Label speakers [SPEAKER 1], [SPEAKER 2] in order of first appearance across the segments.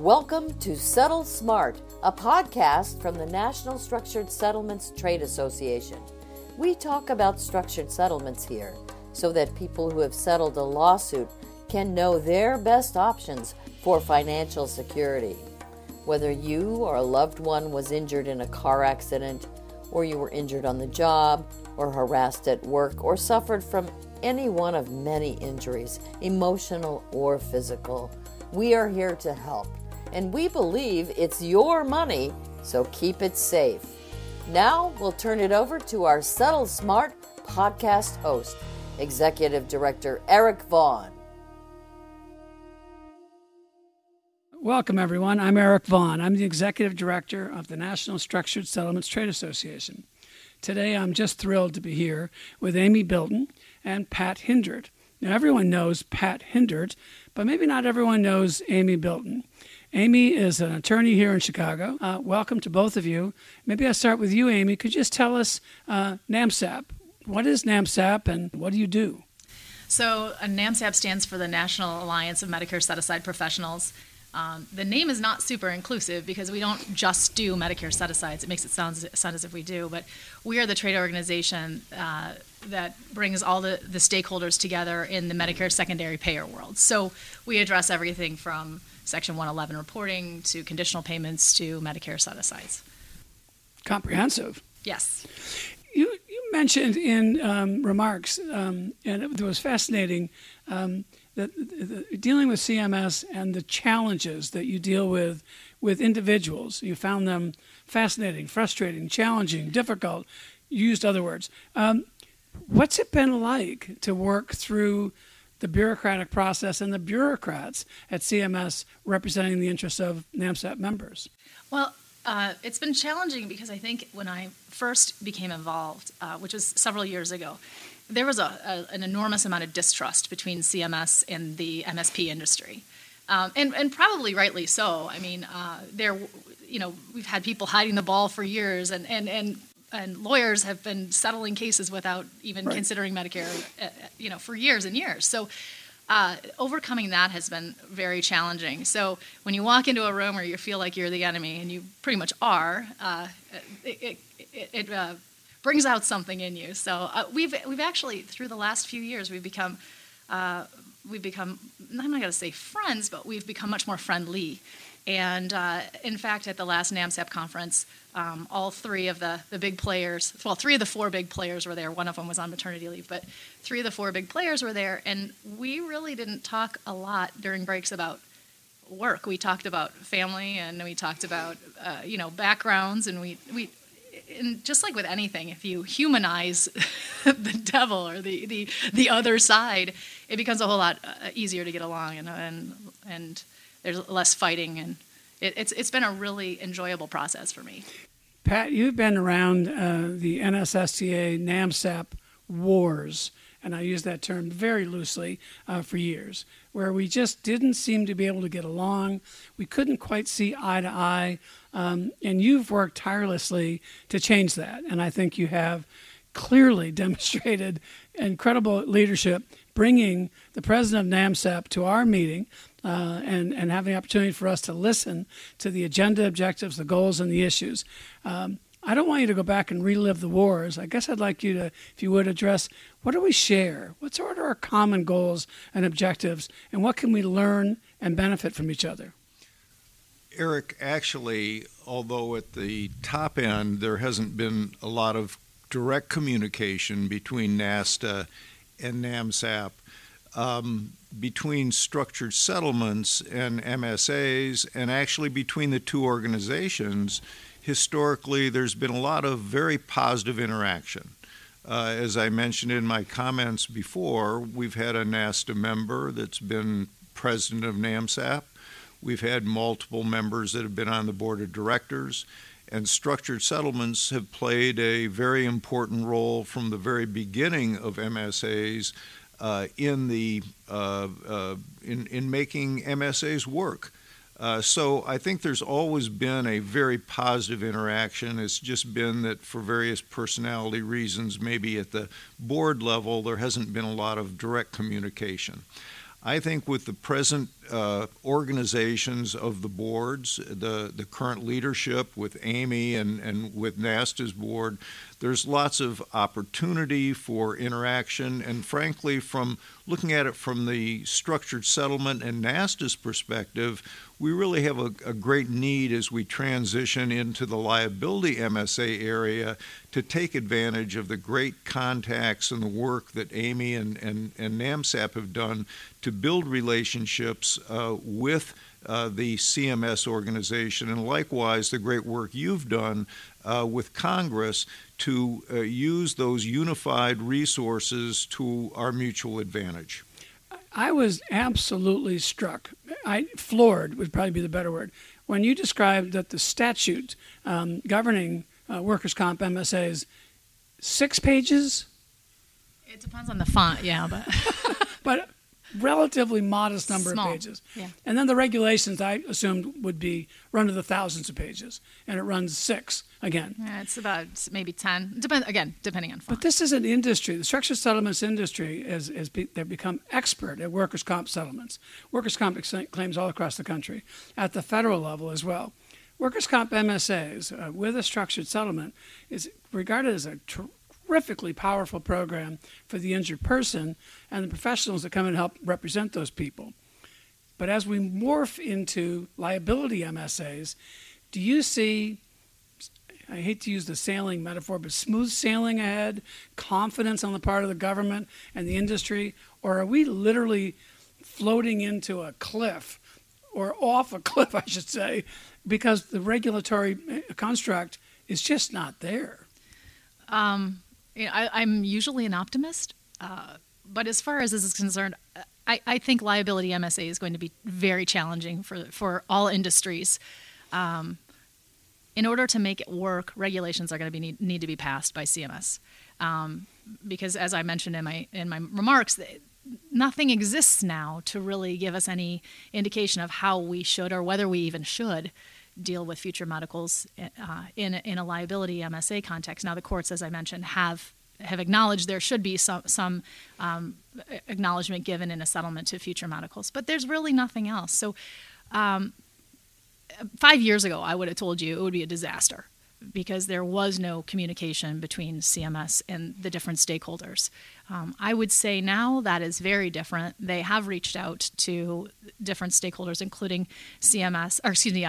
[SPEAKER 1] Welcome to Settle Smart, a podcast from the National Structured Settlements Trade Association. We talk about structured settlements here so that people who have settled a lawsuit can know their best options for financial security. Whether you or a loved one was injured in a car accident, or you were injured on the job, or harassed at work, or suffered from any one of many injuries, emotional or physical, we are here to help and we believe it's your money, so keep it safe. Now we'll turn it over to our Settle Smart podcast host, Executive Director Eric Vaughn.
[SPEAKER 2] Welcome, everyone. I'm Eric Vaughn. I'm the Executive Director of the National Structured Settlements Trade Association. Today, I'm just thrilled to be here with Amy Bilton and Pat Hindert. Now, everyone knows Pat Hindert, but maybe not everyone knows Amy Bilton. Amy is an attorney here in Chicago. Uh, welcome to both of you. Maybe I'll start with you, Amy. Could you just tell us uh, NAMSAP? What is NAMSAP and what do you do?
[SPEAKER 3] So, uh, NAMCSAP stands for the National Alliance of Medicare Set Aside Professionals. Um, the name is not super inclusive because we don't just do Medicare set asides. It makes it sound, sound as if we do, but we are the trade organization uh, that brings all the, the stakeholders together in the Medicare secondary payer world. So we address everything from Section 111 reporting to conditional payments to Medicare set asides.
[SPEAKER 2] Comprehensive.
[SPEAKER 3] Yes.
[SPEAKER 2] You, mentioned in um, remarks, um, and it was fascinating, um, that the, dealing with CMS and the challenges that you deal with with individuals. You found them fascinating, frustrating, challenging, difficult. You used other words. Um, what's it been like to work through the bureaucratic process and the bureaucrats at CMS representing the interests of NAMSAP members?
[SPEAKER 3] Well, uh, it's been challenging because I think when I first became involved, uh, which was several years ago, there was a, a, an enormous amount of distrust between CMS and the MSP industry. Um, and, and probably rightly so. I mean, uh, there, you know, we've had people hiding the ball for years, and, and, and and lawyers have been settling cases without even right. considering Medicare, uh, you know, for years and years. So. Uh, overcoming that has been very challenging. So when you walk into a room where you feel like you're the enemy, and you pretty much are, uh, it, it, it uh, brings out something in you. So uh, we've we've actually through the last few years we've become uh, we've become I'm not going to say friends, but we've become much more friendly. And uh, in fact, at the last NAMSAP conference, um, all three of the, the big players, well, three of the four big players were there. One of them was on maternity leave, but three of the four big players were there. And we really didn't talk a lot during breaks about work. We talked about family and we talked about, uh, you know, backgrounds. And we, we, and just like with anything, if you humanize the devil or the, the, the other side, it becomes a whole lot uh, easier to get along and, and, and there's less fighting and it, it's it's been a really enjoyable process for me.
[SPEAKER 2] Pat, you've been around uh, the NSSTA NAMSAP wars, and I use that term very loosely uh, for years, where we just didn't seem to be able to get along. We couldn't quite see eye to eye, um, and you've worked tirelessly to change that, and I think you have clearly demonstrated incredible leadership bringing the president of NAMSAP to our meeting uh, and, and having the opportunity for us to listen to the agenda, objectives, the goals, and the issues. Um, I don't want you to go back and relive the wars. I guess I'd like you to, if you would, address what do we share? What are our common goals and objectives, and what can we learn and benefit from each other?
[SPEAKER 4] Eric, actually, although at the top end there hasn't been a lot of direct communication between NASTA and NAMSAP um, between structured settlements and MSAs, and actually between the two organizations, historically there's been a lot of very positive interaction. Uh, as I mentioned in my comments before, we've had a NASTA member that's been president of NAMSAP. We've had multiple members that have been on the board of directors, and structured settlements have played a very important role from the very beginning of MSAs uh, in the uh, uh, in in making MSAs work. Uh, so I think there's always been a very positive interaction. It's just been that for various personality reasons, maybe at the board level, there hasn't been a lot of direct communication. I think with the present uh, organizations of the boards, the, the current leadership with Amy and, and with NASTA's board. There's lots of opportunity for interaction, and frankly, from looking at it from the structured settlement and NASTA's perspective, we really have a, a, great need as we transition into the liability MSA area to take advantage of the great contacts and the work that Amy and, and, and NAMSAP have done to build relationships uh, with uh, the CMS organization, and likewise the great work you've done uh, with Congress to uh, use those unified resources to our mutual advantage.
[SPEAKER 2] I was absolutely struck. I floored would probably be the better word when you described that the statute um, governing uh, workers' comp MSAs six pages.
[SPEAKER 3] It depends on the font, yeah, but
[SPEAKER 2] but relatively modest number
[SPEAKER 3] Small.
[SPEAKER 2] of pages.
[SPEAKER 3] Yeah.
[SPEAKER 2] And then the regulations I assumed would be run to the thousands of pages, and it runs six again.
[SPEAKER 3] Yeah, it's about maybe ten. Depend again, depending on font.
[SPEAKER 2] But this is an industry. The structured settlements industry is, is be, they've become expert at workers' comp settlements, workers' comp claims all across the country, at the federal level as well. Workers' comp MSAs uh, with a structured settlement is regarded as a terrifically powerful program for the injured person and the professionals that come and help represent those people. But as we morph into liability MSAs, do you see I hate to use the sailing metaphor, but smooth sailing ahead, confidence on the part of the government and the industry? Or are we literally floating into a cliff or off a cliff, I should say, because the regulatory construct is just not there?
[SPEAKER 3] Um, you know, I, am usually an optimist, uh, but as far as this is concerned, I, I, think liability MSA is going to be very challenging for, for all industries. Um, in order to make it work, regulations are going to be need, need to be passed by CMS, um, because as I mentioned in my in my remarks, nothing exists now to really give us any indication of how we should or whether we even should deal with future medicals uh, in in a liability MSA context. Now, the courts, as I mentioned, have have acknowledged there should be some some um, acknowledgement given in a settlement to future medicals, but there's really nothing else. So. Um, five years ago, I would have told you it would be a disaster because there was no communication between CMS and the different stakeholders. Um, I would say now that is very different. They have reached out to different stakeholders, including CMS, or excuse me,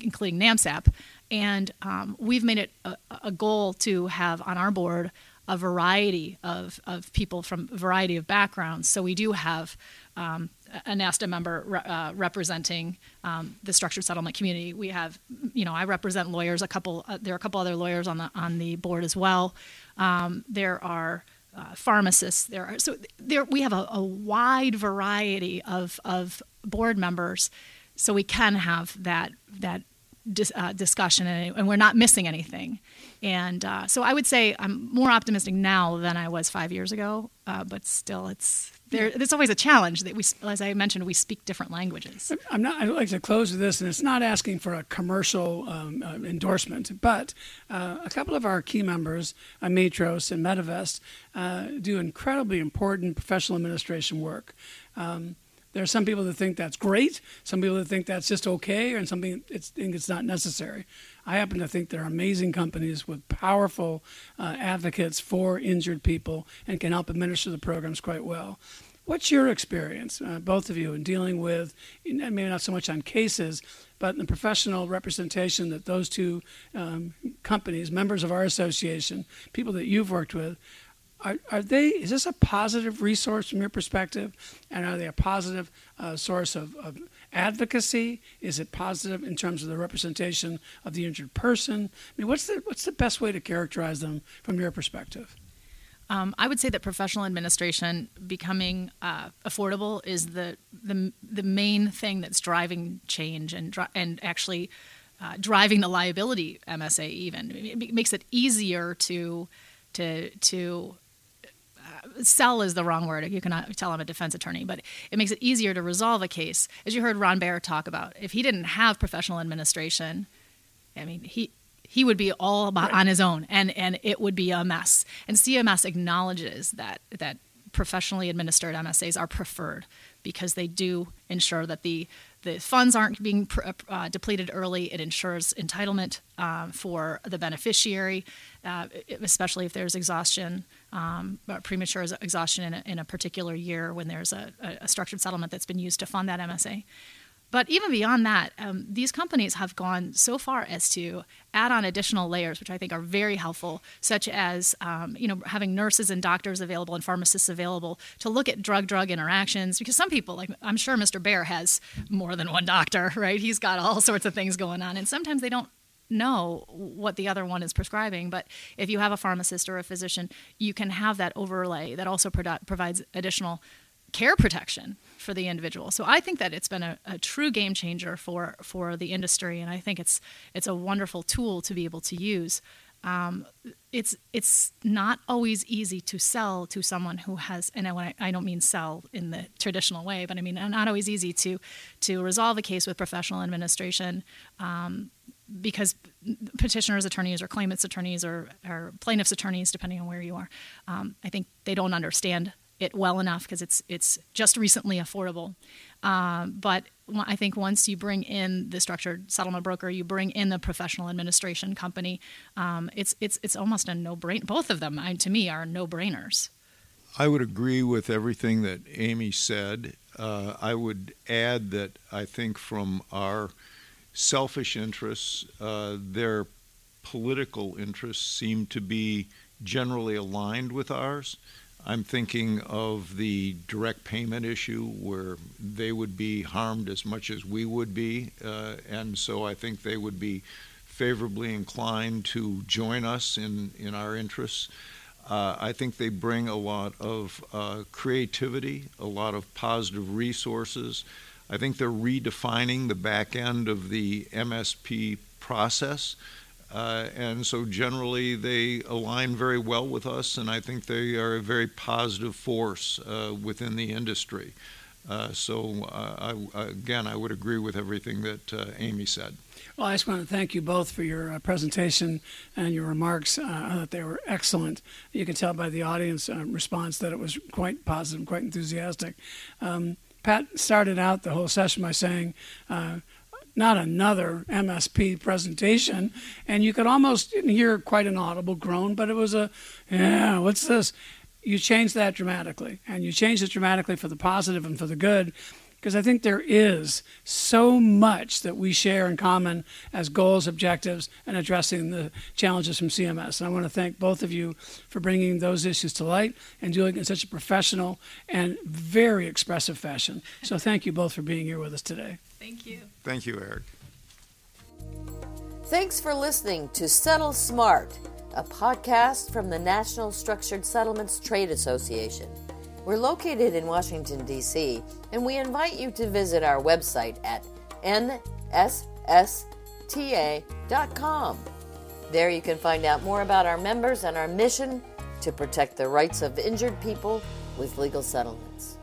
[SPEAKER 3] including NAMSAP, and um, we've made it a, a goal to have on our board a variety of, of people from a variety of backgrounds. So we do have um, a NASTA member uh, representing um, the structured settlement community. We have, you know, I represent lawyers. A couple, uh, there are a couple other lawyers on the on the board as well. Um, there are uh, pharmacists. There are so there we have a, a wide variety of of board members, so we can have that that dis, uh, discussion and, and, we're not missing anything. And uh, so I would say I'm more optimistic now than I was five years ago, uh, but still, it's there. It's always a challenge that we, as I mentioned, we speak different languages.
[SPEAKER 2] I'm not. I'd like to close with this, and it's not asking for a commercial um, uh, endorsement, but uh, a couple of our key members, Ametros and Medivest, uh, do incredibly important professional administration work. Um, there are some people that think that's great, some people that think that's just okay, and some people think it's not necessary. I happen to think they're amazing companies with powerful uh, advocates for injured people and can help administer the programs quite well. What's your experience, uh, both of you, in dealing with, maybe not so much on cases, but the professional representation that those two um, companies, members of our association, people that you've worked with, are, are they is this a positive resource from your perspective? And are they a positive uh, source of, of, advocacy? Is it positive in terms of the representation of the injured person? I mean what's the what's the best way to characterize them from your perspective?
[SPEAKER 3] Um, I would say that professional administration becoming uh, affordable is the, the the main thing that's driving change and and actually uh, driving the liability MSA. Even. It makes it easier to to to sell is the wrong word. You cannot tell I'm a defense attorney, but it makes it easier to resolve a case. As you heard Ron Baer talk about, if he didn't have professional administration, I mean, he he would be all right. on his own, and and it would be a mess. And CMS acknowledges that that professionally administered MSAs are preferred because they do ensure that the the funds aren't being uh, depleted early. It ensures entitlement um, for the beneficiary, uh, especially if there's exhaustion, um, premature exhaustion in a, in a, particular year when there's a, a structured settlement that's been used to fund that MSA. But even beyond that, um, these companies have gone so far as to add on additional layers, which I think are very helpful, such as um, you know having nurses and doctors available and pharmacists available to look at drug-drug interactions. Because some people, like I'm sure Mr. Baer, has more than one doctor, right? He's got all sorts of things going on, and sometimes they don't know what the other one is prescribing. But if you have a pharmacist or a physician, you can have that overlay that also pro- provides additional care protection for the individual. So I think that it's been a, a, true game changer for for the industry, and I think it's it's a wonderful tool to be able to use. Um, it's it's not always easy to sell to someone who has, and I, I don't mean sell in the traditional way, but I mean not always easy to to resolve a case with professional administration. Um, because petitioners' attorneys or claimants' attorneys or, or, plaintiffs' attorneys, depending on where you are, um, I think they don't understand it well enough because it's it's just recently affordable. Um, but I think once you bring in the structured settlement broker, you bring in the professional administration company, um, it's it's it's almost a no brain. Both of them, I, to me, are no brainers.
[SPEAKER 4] I would agree with everything that Amy said. Uh, I would add that I think from our selfish interests, uh, their political interests seem to be generally aligned with ours. I'm thinking of the direct payment issue where they would be harmed as much as we would be. Uh, and so I think they would be favorably inclined to join us in, in our interests. Uh, I think they bring a lot of uh, creativity, a lot of positive resources. I think they're redefining the back end of the MSP process. Uh, and so generally they align very well with us, and I think they are a very positive force uh, within the industry. Uh, so, uh, I, again, I would agree with everything that uh, Amy said.
[SPEAKER 2] Well, I just want to thank you both for your uh, presentation and your remarks. I thought they were excellent. You can tell by the audience response that it was quite positive, quite enthusiastic. Um, Pat started out the whole session by saying, not another MSP presentation. And you could almost hear quite an audible groan, but it was a, yeah, what's this? You change that dramatically. And you change it dramatically for the positive and for the good. Because I think there is so much that we share in common as goals, objectives, and addressing the challenges from CMS. And I want to thank both of you for bringing those issues to light and doing it in such a professional and very expressive fashion. So thank you both for being here with us today.
[SPEAKER 3] Thank you.
[SPEAKER 4] Thank you, Eric.
[SPEAKER 1] Thanks for listening to Settle Smart, a podcast from the National Structured Settlements Trade Association. We're located in Washington, D.C., and we invite you to visit our website at nssta.com. There you can find out more about our members and our mission to protect the rights of injured people with legal settlements.